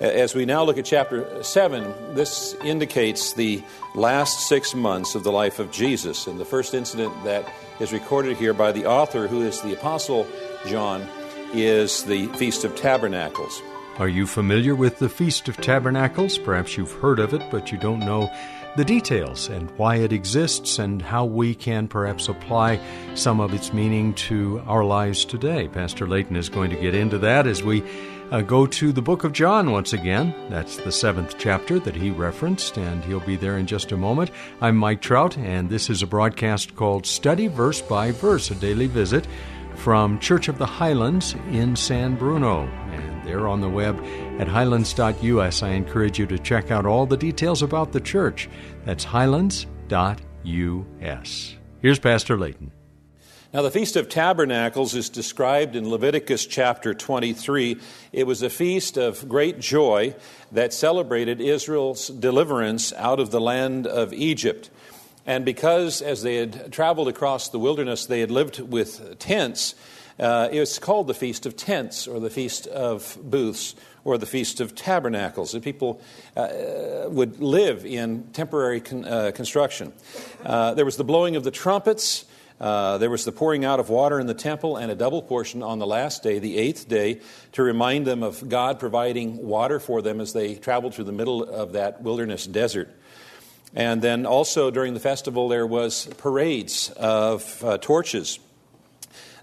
As we now look at chapter 7, this indicates the last six months of the life of Jesus. And the first incident that is recorded here by the author, who is the Apostle John, is the Feast of Tabernacles. Are you familiar with the Feast of Tabernacles? Perhaps you've heard of it, but you don't know the details and why it exists and how we can perhaps apply some of its meaning to our lives today. Pastor Layton is going to get into that as we uh, go to the book of John once again. That's the seventh chapter that he referenced, and he'll be there in just a moment. I'm Mike Trout, and this is a broadcast called Study Verse by Verse, a daily visit from Church of the Highlands in San Bruno. And they're on the web at highlands.us. I encourage you to check out all the details about the church. That's highlands.us. Here's Pastor Layton. Now, the Feast of Tabernacles is described in Leviticus chapter 23. It was a feast of great joy that celebrated Israel's deliverance out of the land of Egypt. And because, as they had traveled across the wilderness, they had lived with tents, uh, it was called the Feast of Tents, or the Feast of Booths, or the Feast of Tabernacles. The people uh, would live in temporary con- uh, construction. Uh, there was the blowing of the trumpets. Uh, there was the pouring out of water in the temple and a double portion on the last day, the eighth day, to remind them of God providing water for them as they traveled through the middle of that wilderness desert. And then also during the festival, there was parades of uh, torches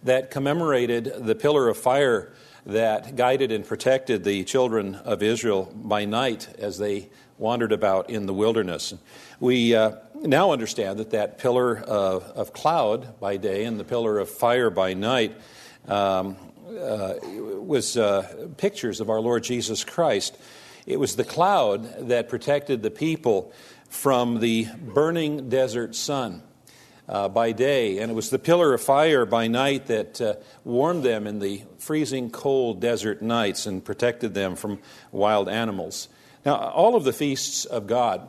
that commemorated the pillar of fire that guided and protected the children of Israel by night as they wandered about in the wilderness. We uh, now understand that that pillar of, of, cloud by day and the pillar of fire by night um, uh, was uh, pictures of our Lord Jesus Christ. It was the cloud that protected the people from the burning desert sun. Uh, by day, and it was the pillar of fire by night that uh, warmed them in the freezing cold desert nights and protected them from wild animals. Now, all of the feasts of God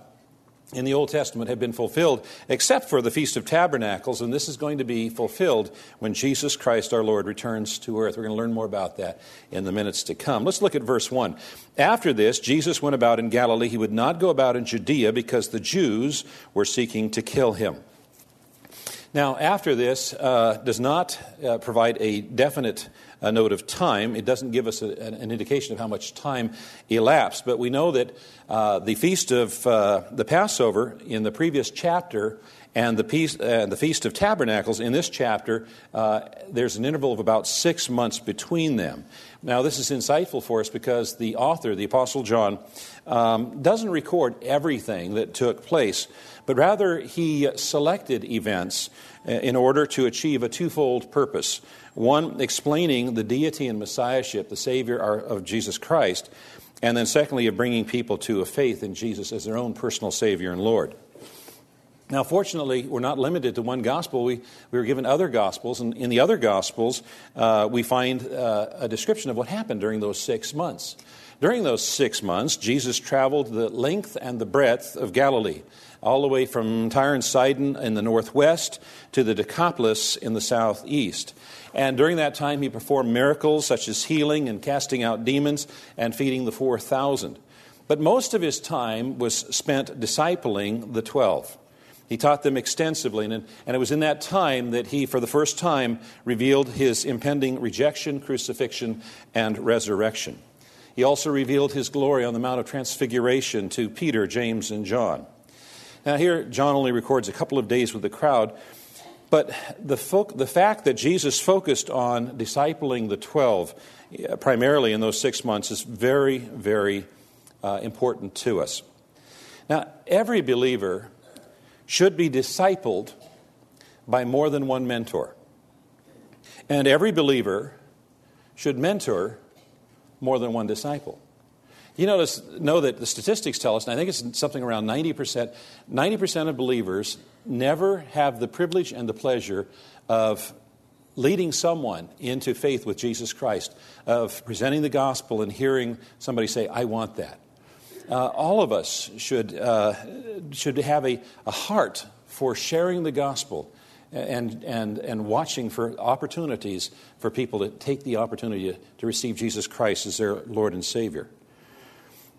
in the Old Testament have been fulfilled, except for the Feast of Tabernacles, and this is going to be fulfilled when Jesus Christ our Lord returns to earth. We're going to learn more about that in the minutes to come. Let's look at verse 1. After this, Jesus went about in Galilee. He would not go about in Judea because the Jews were seeking to kill him. Now, after this uh, does not uh, provide a definite uh, note of time. It doesn't give us a, an indication of how much time elapsed, but we know that uh, the feast of uh, the Passover in the previous chapter and the, feast, uh, the Feast of Tabernacles in this chapter, there's an interval of about six months between them. Now, this is insightful for us because the author, the Apostle John, um, doesn't record everything that took place but rather he selected events uh, in order to achieve a twofold purpose. One, explaining the deity and messiahship, the Savior of Jesus Christ, and then secondly, of bringing people to a faith in Jesus as their own personal Savior and Lord. Now, fortunately, we're not limited to one gospel. We, we were given other gospels, and in the other gospels, uh, we find uh, a description of what happened during those six months. During those six months, Jesus traveled the length and the breadth of Galilee all the way from Tyre and Sidon in the northwest to the Decapolis in the southeast. And during that time, he performed miracles such as healing and casting out demons and feeding the 4,000. But most of his time was spent discipling the 12. He taught them extensively, and, and it was in that time that he, for the first time, revealed his impending rejection, crucifixion, and resurrection. He also revealed his glory on the Mount of Transfiguration to Peter, James, and John. Now, here, John only records a couple of days with the crowd, but the, fo- the fact that Jesus focused on discipling the 12 primarily in those six months is very, very uh, important to us. Now, every believer should be discipled by more than one mentor. And every believer should mentor more than one disciple. You notice, know that the statistics tell us, and I think it's something around 90%, 90% of believers never have the privilege and the pleasure of leading someone into faith with Jesus Christ, of presenting the gospel and hearing somebody say, I want that. Uh, all of us should, uh, should have a, a heart for sharing the gospel and, and, and watching for opportunities for people to take the opportunity to, receive Jesus Christ as their Lord and Savior.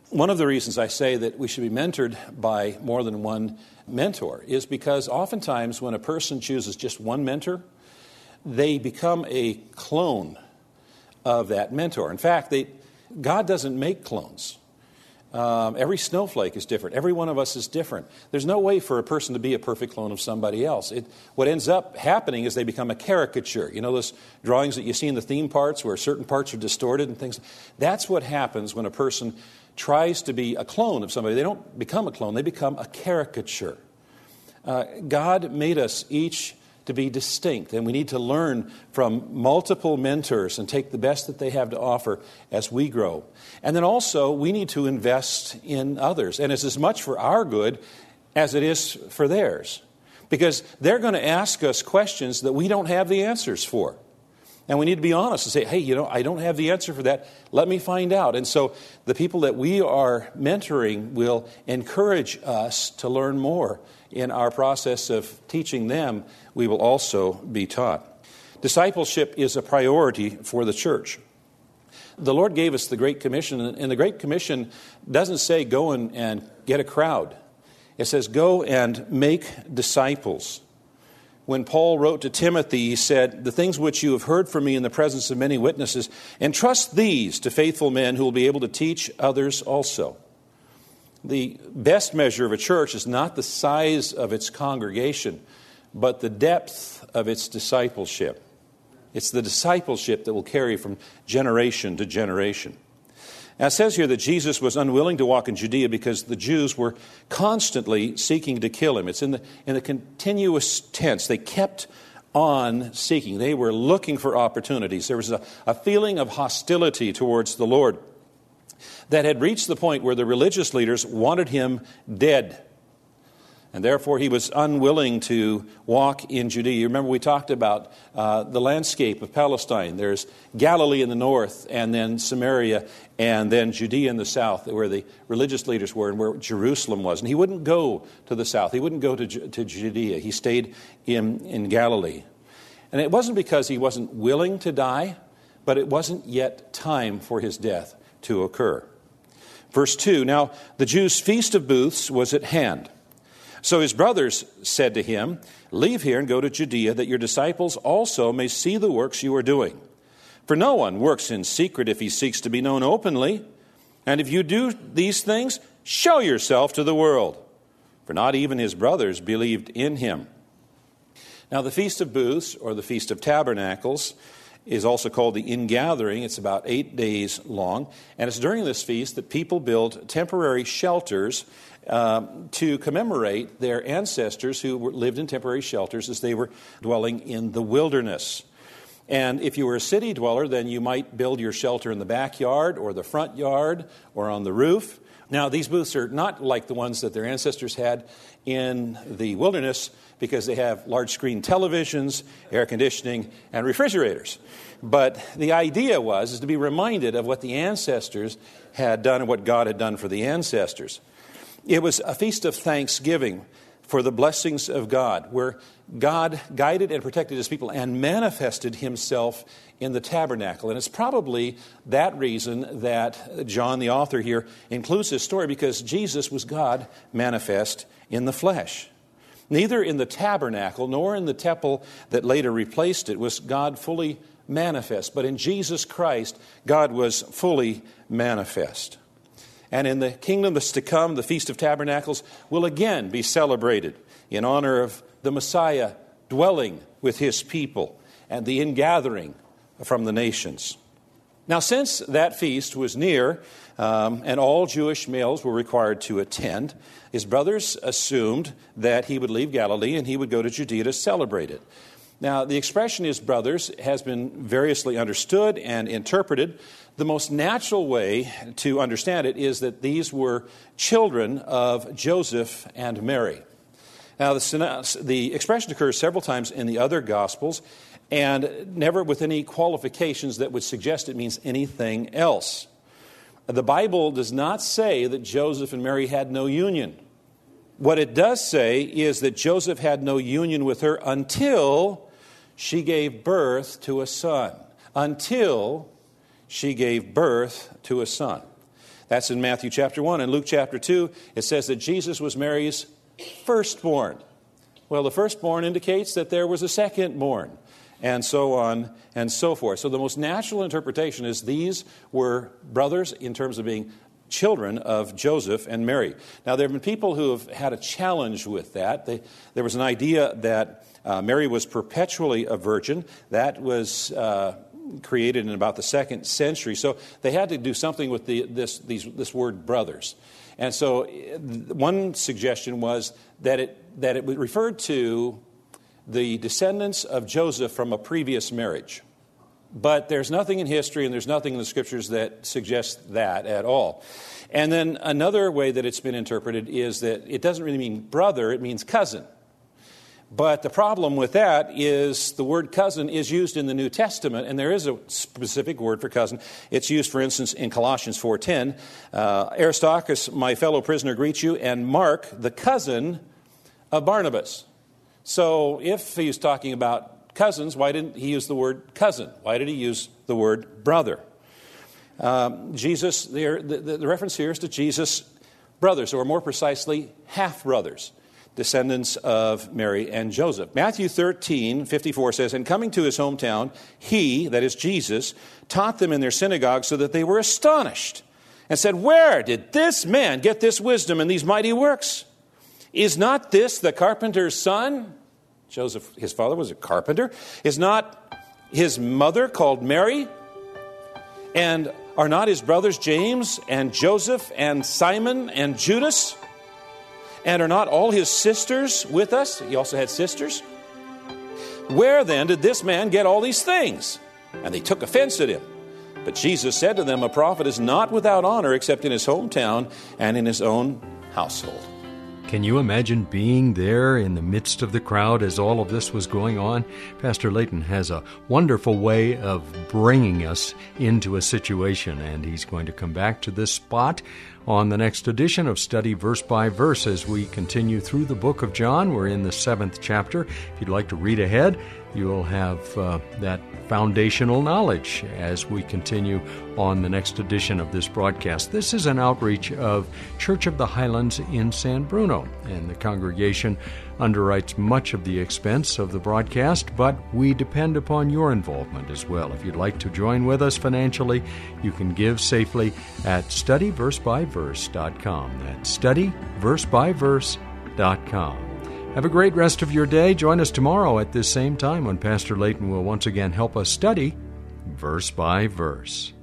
One of the reasons I say that we should be mentored by more than one mentor is because oftentimes when a person chooses just one mentor, they become a clone of that mentor. In fact, they, God doesn't make clones. Um, every snowflake is different. Every one of us is different. There's no way for a person to be a perfect clone of somebody else. It, what ends up happening is they become a caricature. You know those drawings that you see in the theme parts where certain parts are distorted and things? That's what happens when a person tries to be a clone of somebody. They don't become a clone, they become a caricature. Uh, God made us each to be distinct, and we need to learn from multiple mentors and take the best that they have to offer as we grow. And then also, we need to invest in others, and it's as much for our good as it is for theirs. Because they're going to ask us questions that we don't have the answers for. And we need to be honest and say, hey, you know, I don't have the answer for that. Let me find out. And so the people that we are mentoring will encourage us to learn more in our process of teaching them we will also be taught. Discipleship is a priority for the church. The Lord gave us the Great Commission, and the Great Commission doesn't say go and, and get a crowd. It says go and make disciples. When Paul wrote to Timothy, he said, The things which you have heard from me in the presence of many witnesses, entrust these to faithful men who will be able to teach others also. The best measure of a church is not the size of its congregation, but the depth of its discipleship. It's the discipleship that will carry from generation to generation. Now, it says here that Jesus was unwilling to walk in Judea because the Jews were constantly seeking to kill him. It's in the, in the continuous tense. They kept on seeking, they were looking for opportunities. There was a, a feeling of hostility towards the Lord that had reached the point where the religious leaders wanted him dead. And therefore, he was unwilling to walk in Judea. You remember we talked about uh, the landscape of Palestine. There's Galilee in the north, and then Samaria, and then Judea in the south, where the religious leaders were and where Jerusalem was. And he wouldn't go to the south, he wouldn't go to, to Judea. He stayed in, in Galilee. And it wasn't because he wasn't willing to die, but it wasn't yet time for his death to occur. Verse 2 Now the Jews' feast of booths was at hand. So his brothers said to him, Leave here and go to Judea, that your disciples also may see the works you are doing. For no one works in secret if he seeks to be known openly. And if you do these things, show yourself to the world. For not even his brothers believed in him. Now, the Feast of Booths, or the Feast of Tabernacles, is also called the ingathering. It's about eight days long. And it's during this feast that people build temporary shelters um, to commemorate their ancestors who were, lived in temporary shelters as they were dwelling in the wilderness. And if you were a city dweller, then you might build your shelter in the backyard or the front yard or on the roof. Now, these booths are not like the ones that their ancestors had in the wilderness because they have large screen televisions, air conditioning, and refrigerators. But the idea was is to be reminded of what the ancestors had done and what God had done for the ancestors. It was a feast of thanksgiving for the blessings of God, where God guided and protected his people and manifested himself in the tabernacle. And it's probably that reason that John, the author here, includes this story because Jesus was God manifest in the flesh. Neither in the tabernacle nor in the temple that later replaced it was God fully manifest, but in Jesus Christ, God was fully manifest. And in the kingdom that's to come, the Feast of Tabernacles will again be celebrated in honor of the Messiah dwelling with his people and the ingathering from the nations. Now, since that feast was near um, and all Jewish males were required to attend, his brothers assumed that he would leave Galilee and he would go to Judea to celebrate it. Now, the expression his brothers has been variously understood and interpreted. The most natural way to understand it is that these were children of Joseph and Mary. Now, the, the expression occurs several times in the other Gospels and never with any qualifications that would suggest it means anything else. The Bible does not say that Joseph and Mary had no union. What it does say is that Joseph had no union with her until she gave birth to a son. Until she gave birth to a son. That's in Matthew chapter 1. In Luke chapter 2, it says that Jesus was Mary's firstborn. Well, the firstborn indicates that there was a secondborn, and so on and so forth. So the most natural interpretation is these were brothers in terms of being children of Joseph and Mary. Now, there have been people who have had a challenge with that. They, there was an idea that uh, Mary was perpetually a virgin. That was uh, created in about the second century. So they had to do something with the, this, these, this word brothers. And so uh, one suggestion was that it, that it referred to the descendants of Joseph from a previous marriage. But there's nothing in history and there's nothing in the scriptures that suggests that at all. And then another way that it's been interpreted is that it doesn't really mean brother, it means cousin. But the problem with that is the word cousin is used in the New Testament, and there is a specific word for cousin. It's used, for instance, in Colossians 4.10. Uh, Aristarchus, my fellow prisoner, greets you, and Mark, the cousin of Barnabas. So if he's talking about cousins, why didn't he use the word cousin? Why did he use the word brother? Um, Jesus, the, the, the reference here is to Jesus' brothers, or more precisely, half brothers descendants of Mary and Joseph. Matthew 13, 54 says, And coming to his hometown, he, that is Jesus, taught them in their synagogue so that they were astonished and said, Where did this man get this wisdom and these mighty works? Is not this the carpenter's son? Joseph, his father, was a carpenter. Is not his mother called Mary? And are not his brothers James and Joseph and Simon and Judas? And are not all his sisters with us? He also had sisters. Where then did this man get all these things? And they took offense at him. But Jesus said to them, A prophet is not without honor except in his hometown and in his own household. Can you imagine being there in the midst of the crowd as all of this was going on? Pastor Layton has a wonderful way of bringing us into a situation, and he's going to come back to this spot on the next edition of Study Verse by Verse as we continue through the book of John. We're in the seventh chapter. If you'd like to read ahead, you'll have uh, that foundational knowledge as we continue on the next edition of this broadcast. This is an outreach of Church of the Highlands in San Bruno, and the congregation underwrites much of the expense of the broadcast, but we depend upon your involvement as well. If you'd like to join with us financially, you can give safely at studyversebyverse.com. That's studyversebyverse.com. Have a great rest of your day. Join us tomorrow at this same time when Pastor Layton will once again help us study verse by verse.